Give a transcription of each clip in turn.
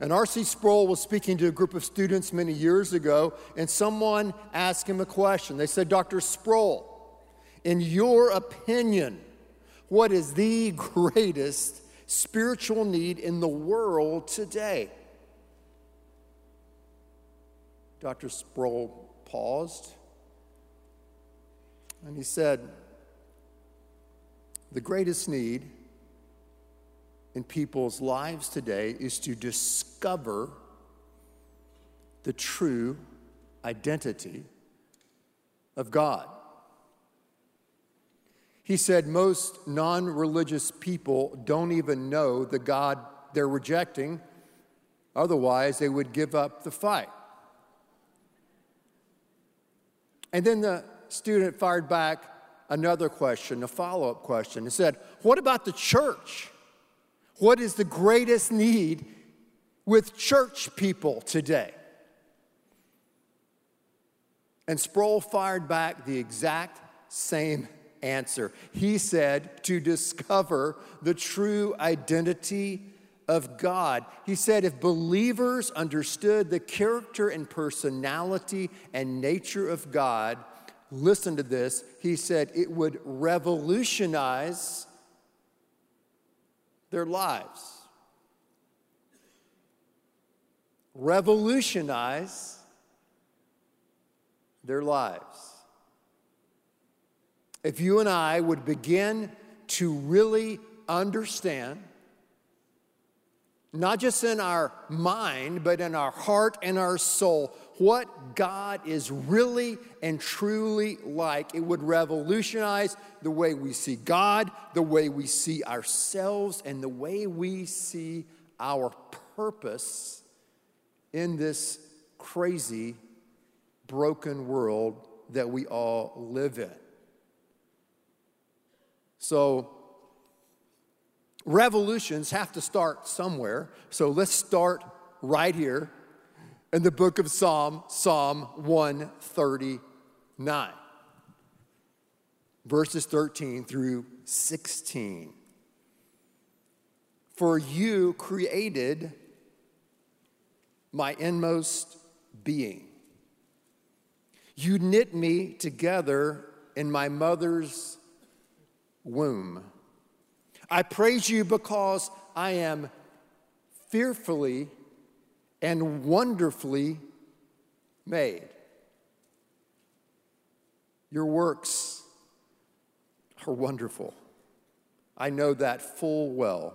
And R.C. Sproul was speaking to a group of students many years ago, and someone asked him a question. They said, Dr. Sproul, in your opinion, what is the greatest spiritual need in the world today? Dr. Sproul paused and he said, The greatest need in people's lives today is to discover the true identity of God. He said most non religious people don't even know the God they're rejecting, otherwise, they would give up the fight. And then the student fired back another question, a follow up question. He said, What about the church? What is the greatest need with church people today? And Sproul fired back the exact same answer. He said, To discover the true identity of God. He said, If believers understood the character and personality and nature of God, listen to this, he said it would revolutionize their lives. Revolutionize their lives. If you and I would begin to really understand not just in our mind, but in our heart and our soul, what God is really and truly like. It would revolutionize the way we see God, the way we see ourselves, and the way we see our purpose in this crazy, broken world that we all live in. So, revolutions have to start somewhere. So let's start right here in the book of Psalm, Psalm 139, verses 13 through 16. For you created my inmost being. You knit me together in my mother's womb. I praise you because I am fearfully and wonderfully made. Your works are wonderful. I know that full well.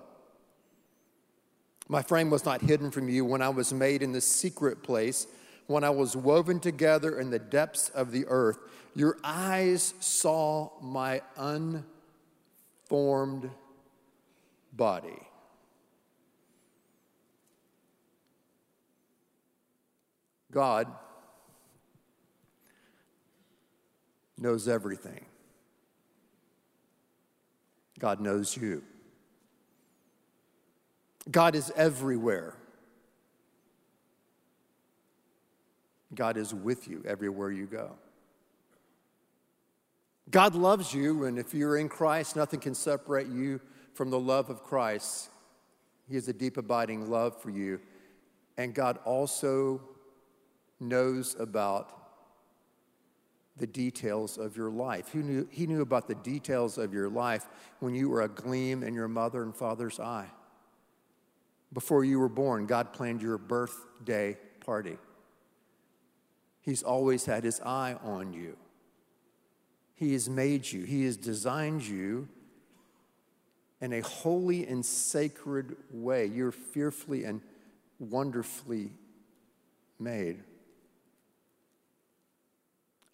My frame was not hidden from you when I was made in the secret place, when I was woven together in the depths of the earth. Your eyes saw my unformed body. God knows everything. God knows you. God is everywhere. God is with you everywhere you go. God loves you, and if you're in Christ, nothing can separate you from the love of Christ. He has a deep, abiding love for you. And God also knows about the details of your life. He knew, he knew about the details of your life when you were a gleam in your mother and father's eye. Before you were born, God planned your birthday party. He's always had his eye on you. He has made you, He has designed you in a holy and sacred way. You're fearfully and wonderfully made.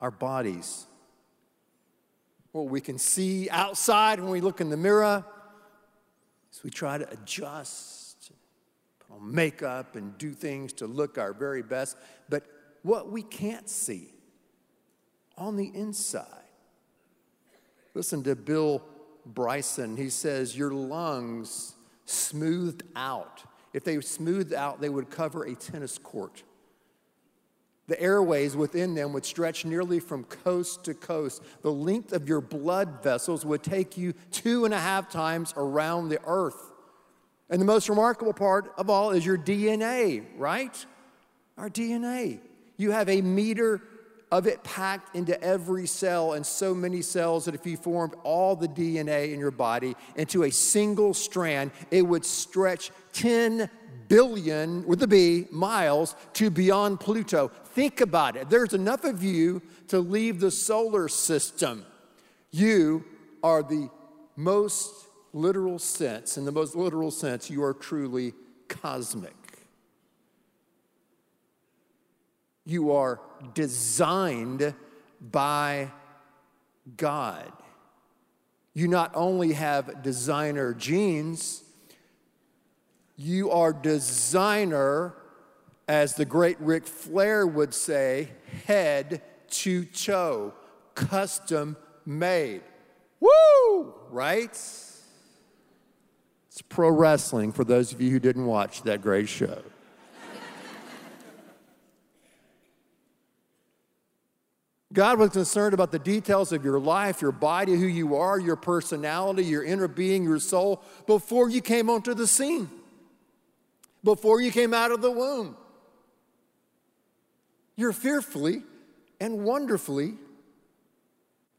Our bodies, what we can see outside when we look in the mirror, as we try to adjust, put on makeup, and do things to look our very best. But what we can't see on the inside. Listen to Bill Bryson, he says, Your lungs smoothed out. If they smoothed out, they would cover a tennis court. The airways within them would stretch nearly from coast to coast. The length of your blood vessels would take you two and a half times around the earth. And the most remarkable part of all is your DNA, right? Our DNA. You have a meter of it packed into every cell, and so many cells that if you formed all the DNA in your body into a single strand, it would stretch 10 billion, with a B, miles to beyond Pluto. Think about it. There's enough of you to leave the solar system. You are the most literal sense, in the most literal sense, you are truly cosmic. You are designed by God. You not only have designer genes, you are designer, as the great Ric Flair would say, head to toe, custom made. Woo! Right? It's pro wrestling for those of you who didn't watch that great show. God was concerned about the details of your life, your body, who you are, your personality, your inner being, your soul, before you came onto the scene, before you came out of the womb. You're fearfully and wonderfully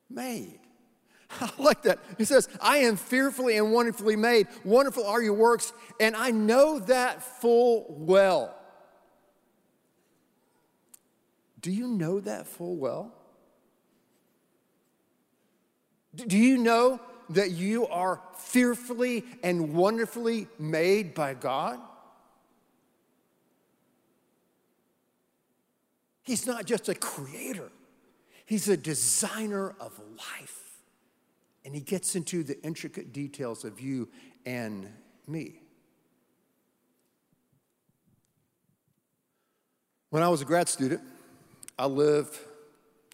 made. I like that. He says, I am fearfully and wonderfully made. Wonderful are your works, and I know that full well. Do you know that full well? Do you know that you are fearfully and wonderfully made by God? He's not just a creator, He's a designer of life. And He gets into the intricate details of you and me. When I was a grad student, I lived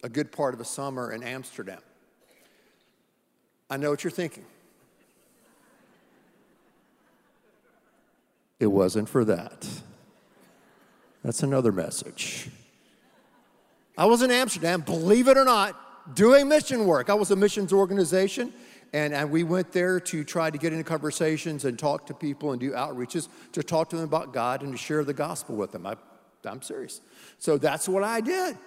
a good part of a summer in Amsterdam. I know what you're thinking. It wasn't for that. That's another message. I was in Amsterdam, believe it or not, doing mission work. I was a missions organization, and, and we went there to try to get into conversations and talk to people and do outreaches to talk to them about God and to share the gospel with them. I, I'm serious. So that's what I did.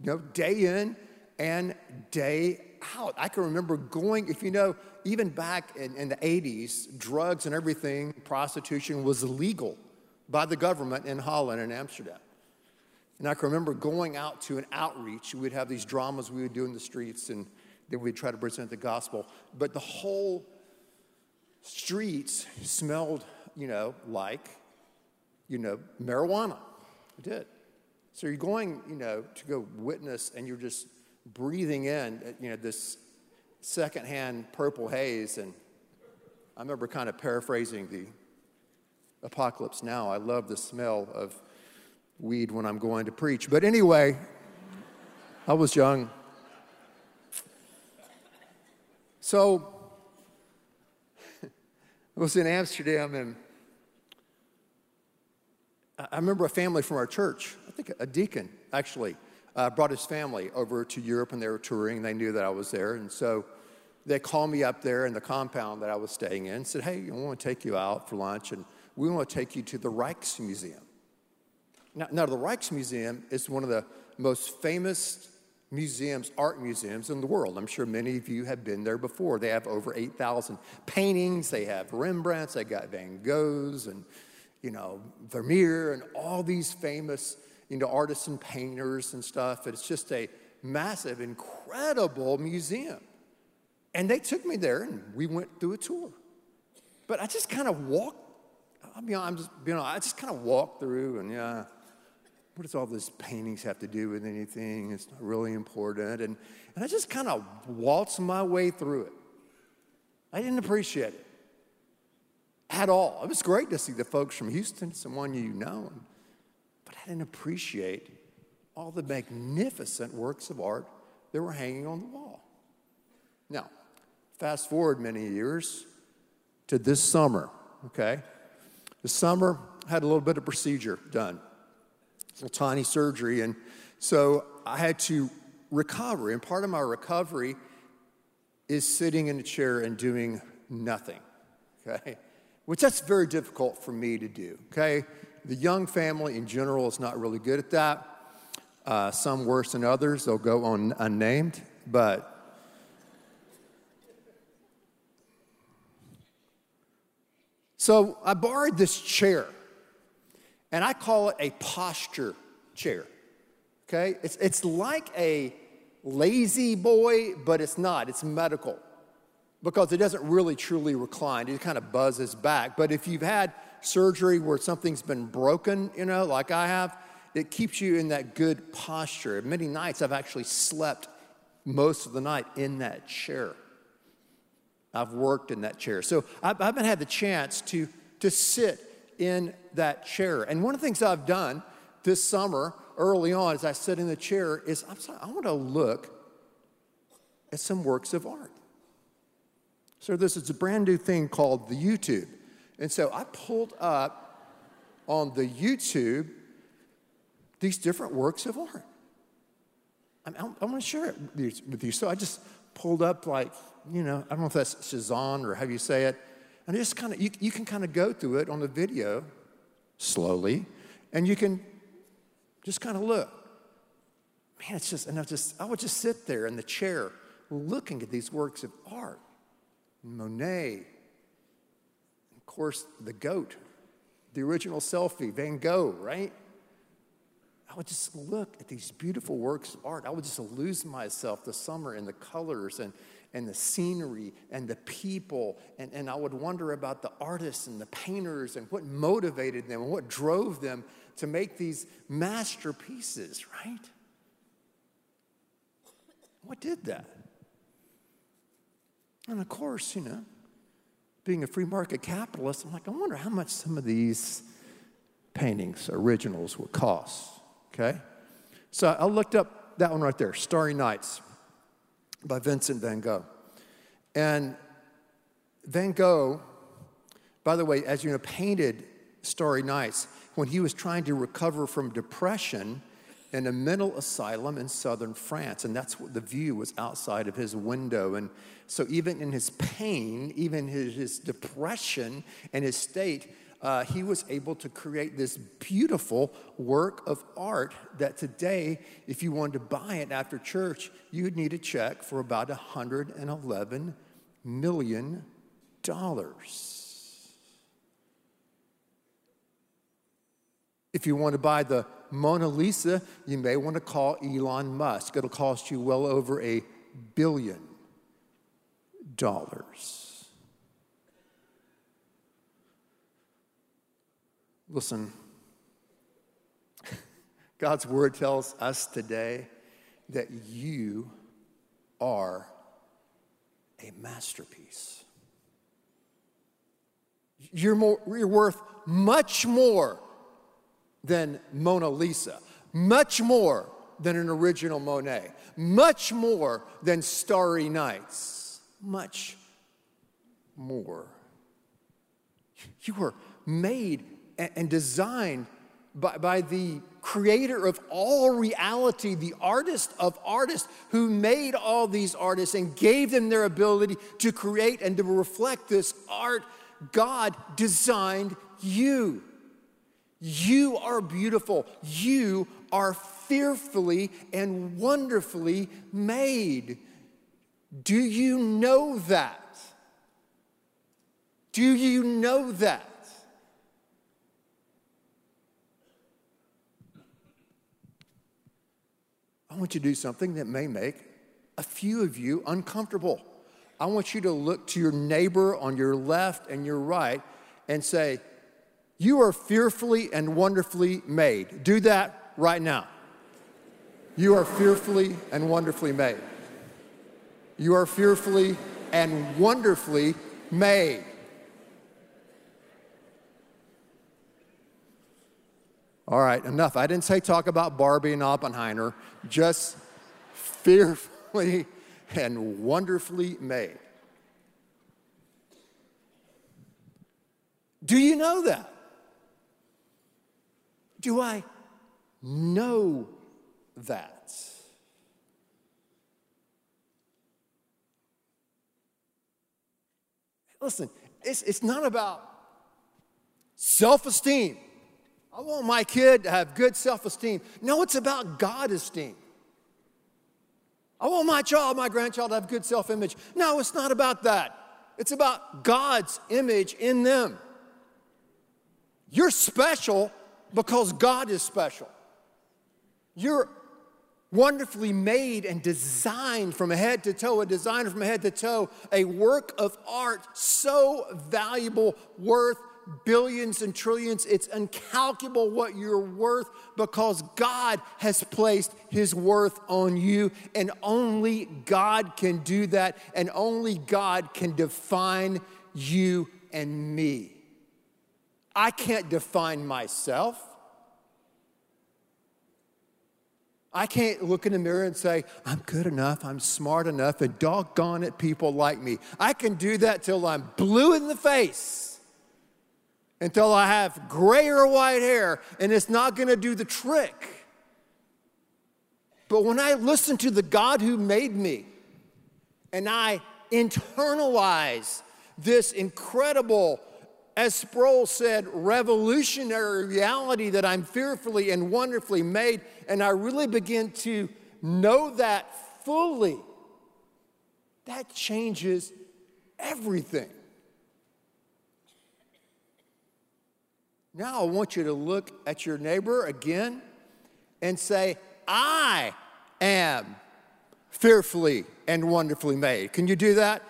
You know, day in and day out. I can remember going, if you know, even back in, in the 80s, drugs and everything, prostitution was legal by the government in Holland and Amsterdam. And I can remember going out to an outreach. We'd have these dramas we would do in the streets, and then we'd try to present the gospel. But the whole streets smelled, you know, like, you know, marijuana. It did. So you're going, you know, to go witness, and you're just breathing in, uh, you know, this secondhand purple haze. And I remember kind of paraphrasing the apocalypse now. I love the smell of weed when I'm going to preach. But anyway, I was young. So I was in Amsterdam and I remember a family from our church, I think a deacon actually, uh, brought his family over to Europe and they were touring. They knew that I was there. And so they called me up there in the compound that I was staying in and said, Hey, we want to take you out for lunch and we want to take you to the Rijksmuseum. Now, now, the Rijksmuseum is one of the most famous museums, art museums in the world. I'm sure many of you have been there before. They have over 8,000 paintings, they have Rembrandts, they got Van Goghs and, you know, Vermeer and all these famous you know, artists and painters and stuff. It's just a massive, incredible museum. And they took me there and we went through a tour. But I just kind of walked, I mean, I'm just, you know, I just kind of walked through and yeah, what does all these paintings have to do with anything? It's not really important. And, and I just kind of waltzed my way through it. I didn't appreciate it at all. It was great to see the folks from Houston, someone you know. But I didn't appreciate all the magnificent works of art that were hanging on the wall. Now, fast forward many years to this summer, okay? The summer had a little bit of procedure done, a tiny surgery, and so I had to recover. And part of my recovery is sitting in a chair and doing nothing, okay? which that's very difficult for me to do, okay? The young family in general is not really good at that. Uh, some worse than others, they'll go on unnamed, but So I borrowed this chair, and I call it a posture chair. Okay? It's, it's like a La-Z-Boy, but it's not. It's medical because it doesn't really truly recline. It kind of buzzes back. But if you've had surgery where something's been broken, you know, like I have, it keeps you in that good posture. Many nights I've actually slept most of the night in that chair. I've worked in that chair. So I've, I've had the chance to, to sit in that chair. And one of the things I've done this summer, early on, as I sit in the chair, is I'm sorry, I want to look at some works of art. So this is a brand new thing called the YouTube. And so I pulled up on the YouTube these different works of art. I, I, I want to share it with you. So I just pulled up like you know, I don't know if that's Shazam or how you say it. And just kind of, you, you can kind of go through it on the video slowly, and you can just kind of look. Man, it's just, and I just, I would just sit there in the chair looking at these works of art. Monet, of course, the goat, the original selfie, Van Gogh, right? I would just look at these beautiful works of art. I would just lose myself the summer in the colors and and the scenery and the people. And, and I would wonder about the artists and the painters and what motivated them and what drove them to make these masterpieces, right? What did that? And of course, you know, being a free market capitalist, I'm like, I wonder how much some of these paintings, originals, would cost. Okay? So I looked up that one right there, Starry Nights by Vincent van Gogh. And Van Gogh, by the way, as you know, painted Starry Nights when he was trying to recover from depression in a mental asylum in southern France. And that's what the view was outside of his window. And so, even in his pain, even his, his depression and his state, uh, he was able to create this beautiful work of art that today, if you wanted to buy it after church, you'd need a check for about $111 million. If you want to buy the Mona Lisa, you may want to call Elon Musk. It'll cost you well over a billion dollars. Listen, God's word tells us today that you are a masterpiece. You're, more, you're worth much more than Mona Lisa, much more than an original Monet, much more than Starry Nights, much more. You were made and designed by, by the creator of all reality, the artist of artists who made all these artists and gave them their ability to create and to reflect this art. God designed you. You are beautiful. You are fearfully and wonderfully made. Do you know that? Do you know that? I want you to do something that may make a few of you uncomfortable. I want you to look to your neighbor on your left and your right and say, You are fearfully and wonderfully made. Do that right now. You are fearfully and wonderfully made. You are fearfully and wonderfully made. All right, enough. I didn't say talk about Barbie and Oppenheimer, just fearfully and wonderfully made. Do you know that? Do I know that? Listen, it's, it's not about self esteem. I want my kid to have good self esteem. No, it's about God esteem. I want my child, my grandchild to have good self image. No, it's not about that. It's about God's image in them. You're special because God is special. You're wonderfully made and designed from head to toe, a designer from head to toe, a work of art so valuable, worth billions and trillions. It's incalculable what you're worth because God has placed His worth on you, and only God can do that, and only God can define you and me. I can't define myself. I can't look in the mirror and say, I'm good enough, I'm smart enough, and doggone it, people like me. I can do that till I'm blue in the face, until I have gray or white hair, and it's not gonna do the trick. But when I listen to the God who made me, and I internalize this incredible as Sproul said, revolutionary reality that I'm fearfully and wonderfully made, and I really begin to know that fully, that changes everything. Now I want you to look at your neighbor again and say, I am fearfully and wonderfully made. Can you do that?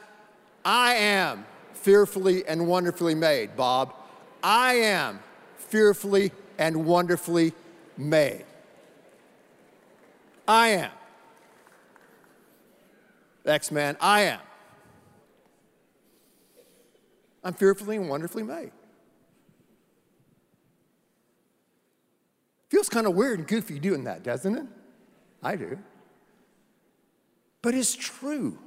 I am fearfully and wonderfully made, Bob. I am fearfully and wonderfully made. I am. X Man, I am. I'm fearfully and wonderfully made. Feels kind of weird and goofy doing that, doesn't it? I do. But it's true.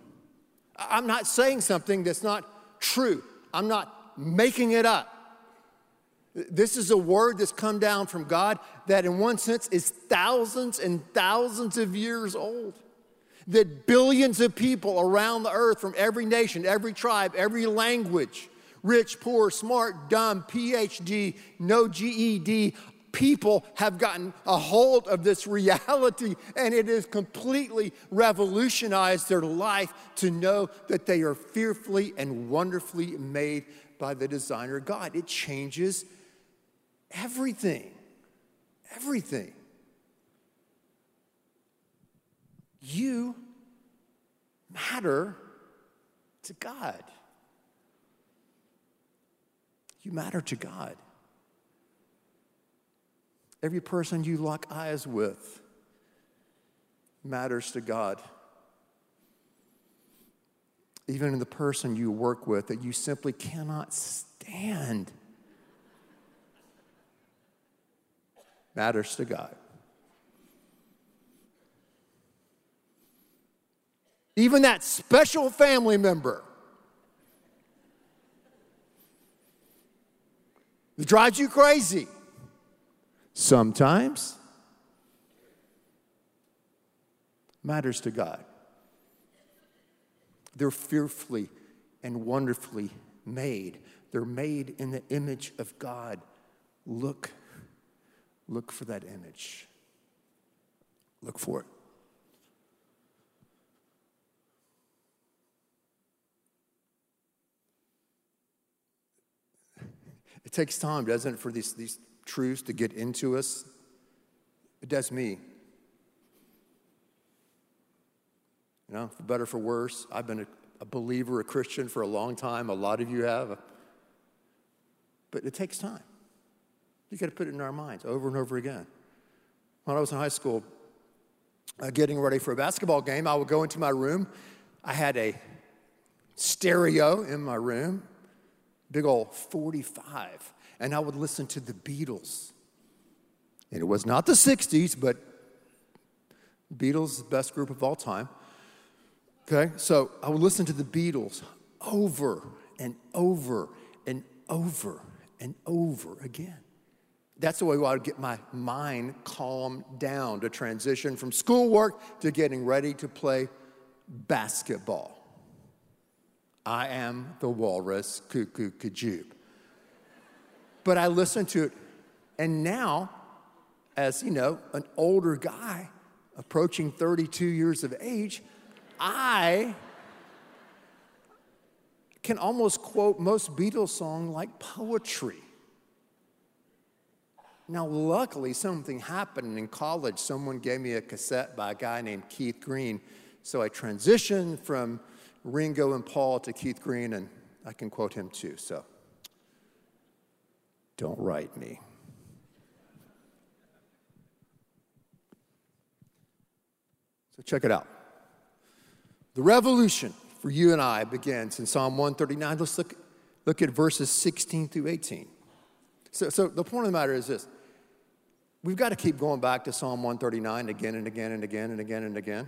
I'm not saying something that's not true. I'm not making it up. This is a word that's come down from God that, in one sense, is thousands and thousands of years old. That billions of people around the earth from every nation, every tribe, every language, rich, poor, smart, dumb, PhD, no GED, people have gotten a hold of this reality and it has completely revolutionized their life to know that they are fearfully and wonderfully made by the designer God. It changes everything. Everything. You matter to God. You matter to God. Every person you lock eyes with matters to God. Even the person you work with that you simply cannot stand matters to God. Even that special family member that drives you crazy sometimes matters to God. They're fearfully and wonderfully made. They're made in the image of God. Look, look for that image. Look for it. It takes time, doesn't it, for these, these truths to get into us. Does me. You know, for better for worse, I've been a, a believer, a Christian for a long time. A lot of you have. But it takes time. You got to put it in our minds over and over again. When I was in high school, uh, getting ready for a basketball game, I would go into my room. I had a stereo in my room, big old 45 and I would listen to the Beatles. And it was not the 60s, but Beatles, the best group of all time. Okay, so I would listen to the Beatles over and over and over and over again. That's the way I would get my mind calmed down to transition from schoolwork to getting ready to play basketball. I am the walrus, cuckoo, kajube. But I listened to it. And now, as you know, an older guy approaching 32 years of age, I can almost quote most Beatles songs like poetry. Now, luckily, something happened in college. Someone gave me a cassette by a guy named Keith Green. So I transitioned from Ringo and Paul to Keith Green, and I can quote him too. So don't write me. So check it out. The revolution for you and I begins in Psalm 139. Let's look, look at verses 16 through 18. So, so the point of the matter is this we've got to keep going back to Psalm 139 again and again and again and again and again.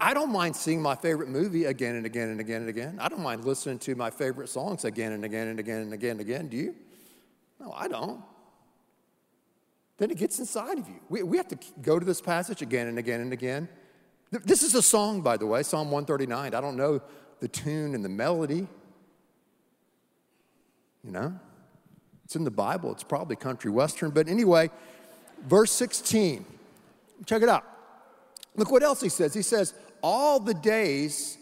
I don't mind seeing my favorite movie again and again and again and again. I don't mind listening to my favorite songs again and again and again and again and again. Do you? No, I don't. Then it gets inside of you. We, we have to go to this passage again and again and again. This is a song, by the way, Psalm 139. I don't know the tune and the melody. You know? It's in the Bible. It's probably country western. But anyway, verse 16. Check it out. Look what else he says. He says, All the days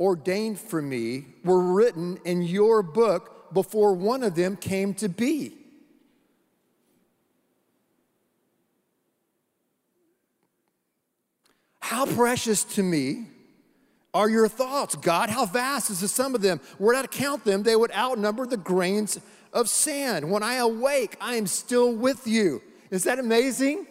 ordained for me were written in your book before one of them came to be. How precious to me are your thoughts, God? How vast is the sum of them? Were I to count them, they would outnumber the grains of sand. When I awake, I am still with you. Is that amazing?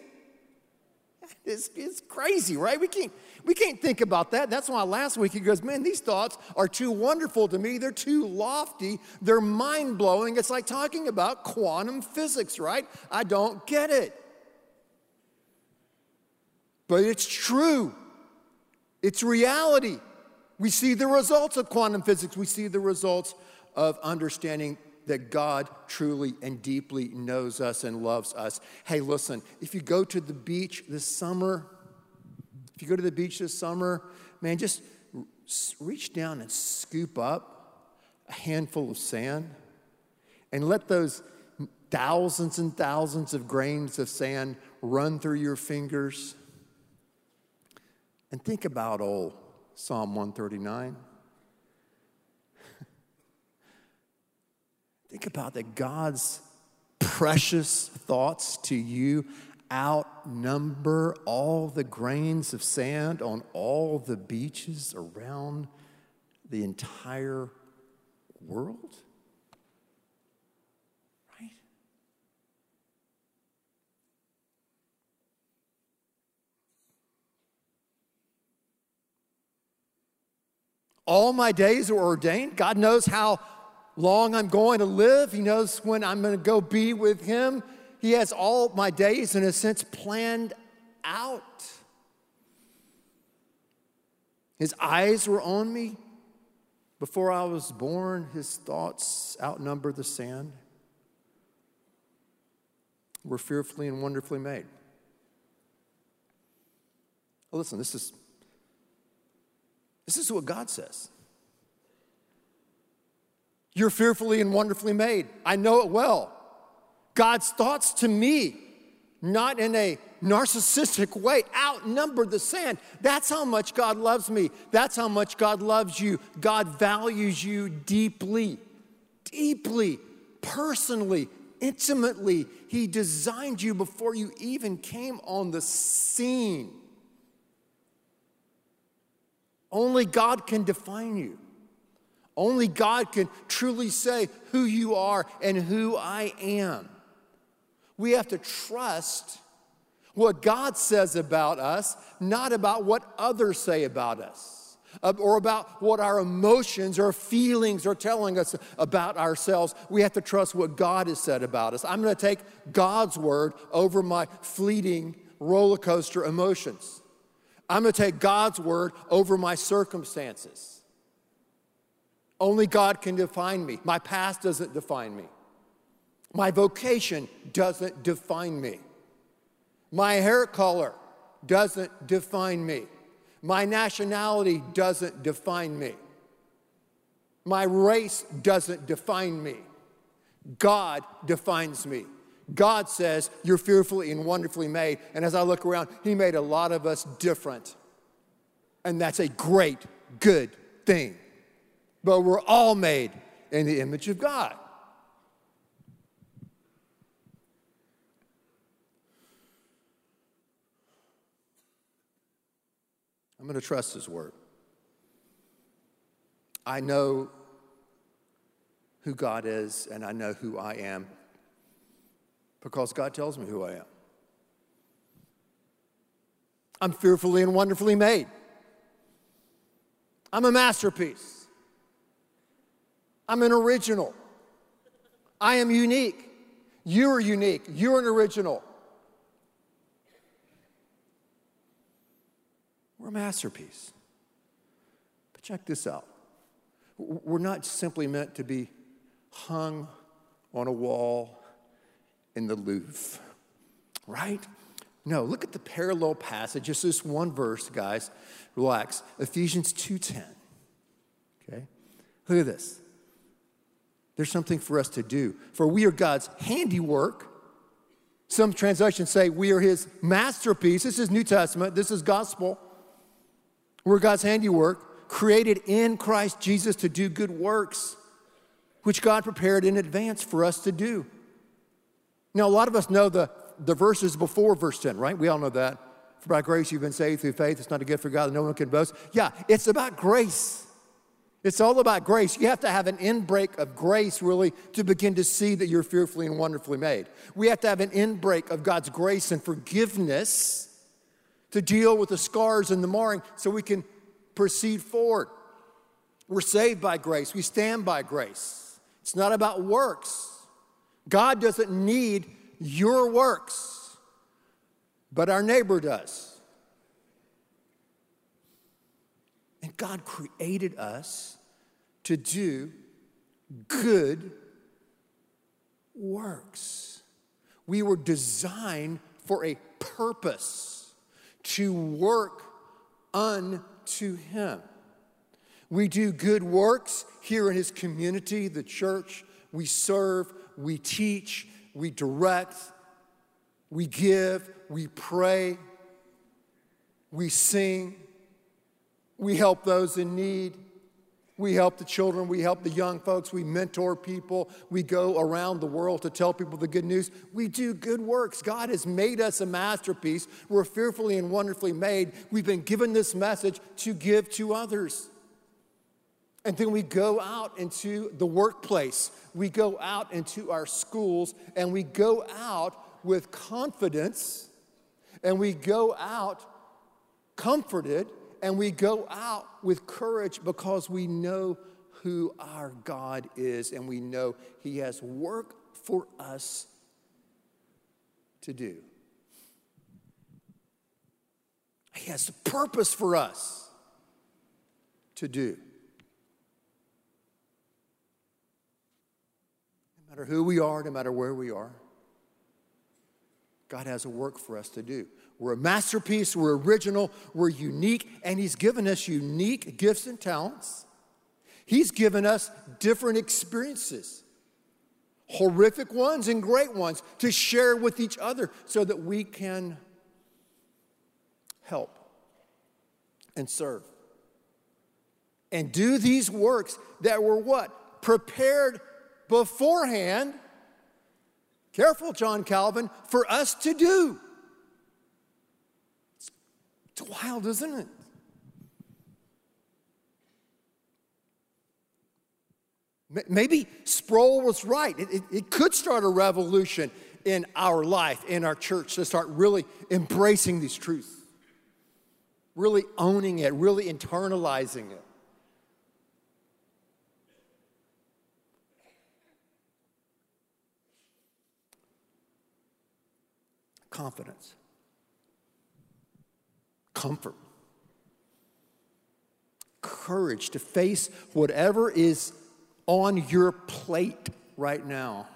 It's, it's crazy, right? We can't, we can't think about that. That's why last week he goes, Man, these thoughts are too wonderful to me. They're too lofty. They're mind blowing. It's like talking about quantum physics, right? I don't get it. But it's true, it's reality. We see the results of quantum physics, we see the results of understanding that God truly and deeply knows us and loves us. Hey, listen, if you go to the beach this summer, if you go to the beach this summer, man, just reach down and scoop up a handful of sand and let those thousands and thousands of grains of sand run through your fingers and think about old Psalm 139. Think about that God's precious thoughts to you outnumber all the grains of sand on all the beaches around the entire world? Right? All my days are ordained. God knows how long I'm going to live. He knows when I'm going to go be with Him. He has all my days, in a sense, planned out. His eyes were on me before I was born. His thoughts outnumber the sand. We're fearfully and wonderfully made. listen, this is this is what God says. You're fearfully and wonderfully made. I know it well. God's thoughts to me, not in a narcissistic way, outnumber the sand. That's how much God loves me. That's how much God loves you. God values you deeply, deeply, personally, intimately. He designed you before you even came on the scene. Only God can define you. Only God can truly say who you are and who I am. We have to trust what God says about us, not about what others say about us, uh, or about what our emotions or feelings are telling us about ourselves. We have to trust what God has said about us. I'm going to take God's word over my fleeting roller coaster emotions. I'm going to take God's word over my circumstances. Only God can define me. My past doesn't define me. My vocation doesn't define me. My hair color doesn't define me. My nationality doesn't define me. My race doesn't define me. God defines me. God says, You're fearfully and wonderfully made. And as I look around, He made a lot of us different. And that's a great, good thing. But we're all made in the image of God. I'm going to trust His word. I know who God is and I know who I am because God tells me who I am. I'm fearfully and wonderfully made. I'm a masterpiece. I'm an original. I am unique. You're unique. You're an original. We're a masterpiece. But check this out. We're not simply meant to be hung on a wall in the Louvre, right? No, look at the parallel passage, just this one verse, guys. Relax. Ephesians 2:10. Okay? Look at this. There's something for us to do. For we are God's handiwork. Some translations say we are his masterpiece. This is New Testament, this is gospel. We're God's handiwork, created in Christ Jesus to do good works, which God prepared in advance for us to do. Now, a lot of us know the, the verses before verse 10, right? We all know that. For by grace you've been saved through faith. It's not a gift for God that no one can boast. Yeah, it's about grace. It's all about grace. You have to have an inbreak of grace, really, to begin to see that you're fearfully and wonderfully made. We have to have an inbreak of God's grace and forgiveness to deal with the scars and the marring so we can proceed forward. We're saved by grace, we stand by grace. It's not about works. God doesn't need your works, but our neighbor does. God created us to do good works. We were designed for a purpose to work unto Him. We do good works here in His community, the church. We serve, we teach, we direct, we give, we pray, we sing, we help those in need. We help the children, we help the young folks, we mentor people, we go around the world to tell people the good news. We do good works. God has made us a masterpiece. We're fearfully and wonderfully made. We've been given this message to give to others. And then we go out into the workplace, we go out into our schools, and we go out with confidence, and we go out comforted, and we go out with courage because we know who our God is, and we know He has work for us to do. He has a purpose for us to do. No matter who we are, no matter where we are, God has a work for us to do. We're a masterpiece, we're original, we're unique, and He's given us unique gifts and talents. He's given us different experiences, horrific ones and great ones, to share with each other so that we can help and serve. And do these works that were what? Prepared beforehand, careful, John Calvin, for us to do. It's, wild, isn't it? Maybe Sproul was right. It, it, it, could start a revolution in our life, in our church, to start really embracing these truths, really owning it, really internalizing it. confidence, comfort, courage to face whatever is on your plate right now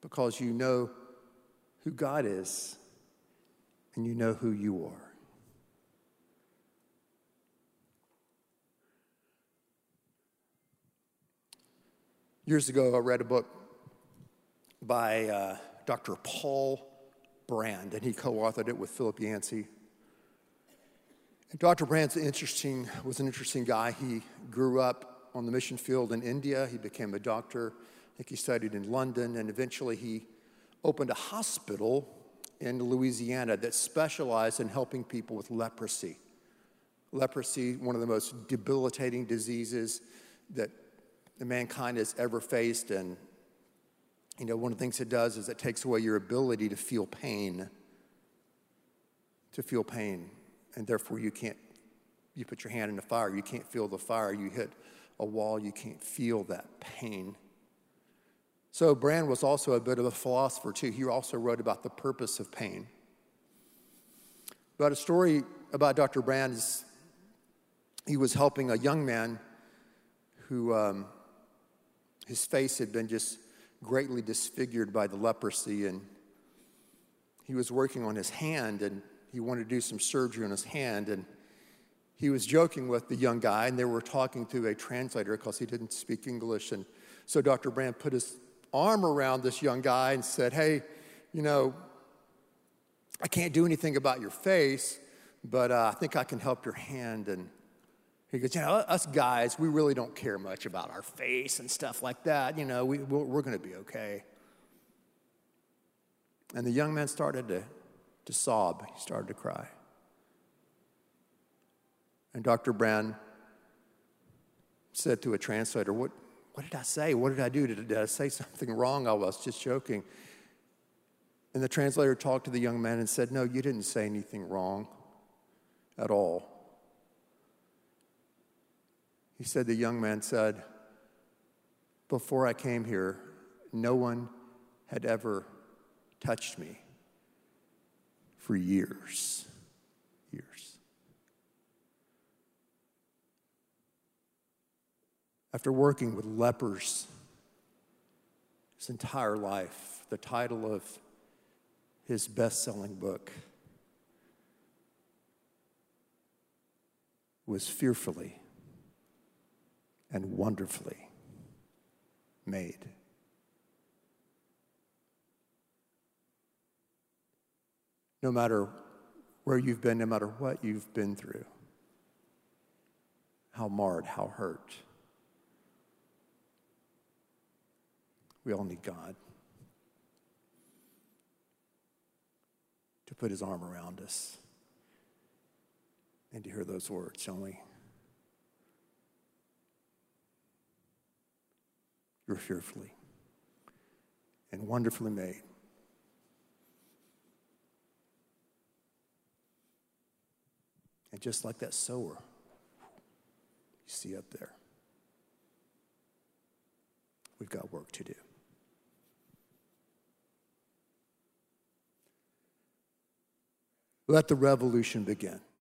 because you know who God is and you know who you are. Years ago, I read a book by uh, Dr. Paul Brand, and he co authored it with Philip Yancey. And Dr. Brand interesting, was an interesting guy. He grew up on the mission field in India. He became a doctor. I think he studied in London, and eventually he opened a hospital in Louisiana that specialized in helping people with leprosy. Leprosy, one of the most debilitating diseases that mankind has ever faced. And, you know, one of the things it does is it takes away your ability to feel pain, to feel pain. And therefore, you can't, you put your hand in the fire, you can't feel the fire. You hit a wall, you can't feel that pain. So, Brand was also a bit of a philosopher, too. He also wrote about the purpose of pain. But a story about Dr. Brand is he was helping a young man who um, his face had been just greatly disfigured by the leprosy, and he was working on his hand, and he wanted to do some surgery on his hand, and he was joking with the young guy, and they were talking to a translator because he didn't speak English, and so Dr. Brand put his arm around this young guy and said, "Hey, you know, I can't do anything about your face, but uh, I think I can help your hand." And he goes, you know, us guys, we really don't care much about our face and stuff like that. You know, we, we're going to be okay. And the young man started to, to sob. He started to cry. And Dr. Brand said to a translator, What, what did I say? What did I do? Did, did I say something wrong? I was just joking. And the translator talked to the young man and said, No, you didn't say anything wrong at all. He said, The young man said, Before I came here, no one had ever touched me for years. Years. After working with lepers his entire life, the title of his best selling book was Fearfully and wonderfully made. No matter where you've been, no matter what you've been through, how marred, how hurt, we all need God to put his arm around us and to hear those words, don't we? You're fearfully and wonderfully made. And just like that sower you see up there, we've got work to do. Let the revolution begin.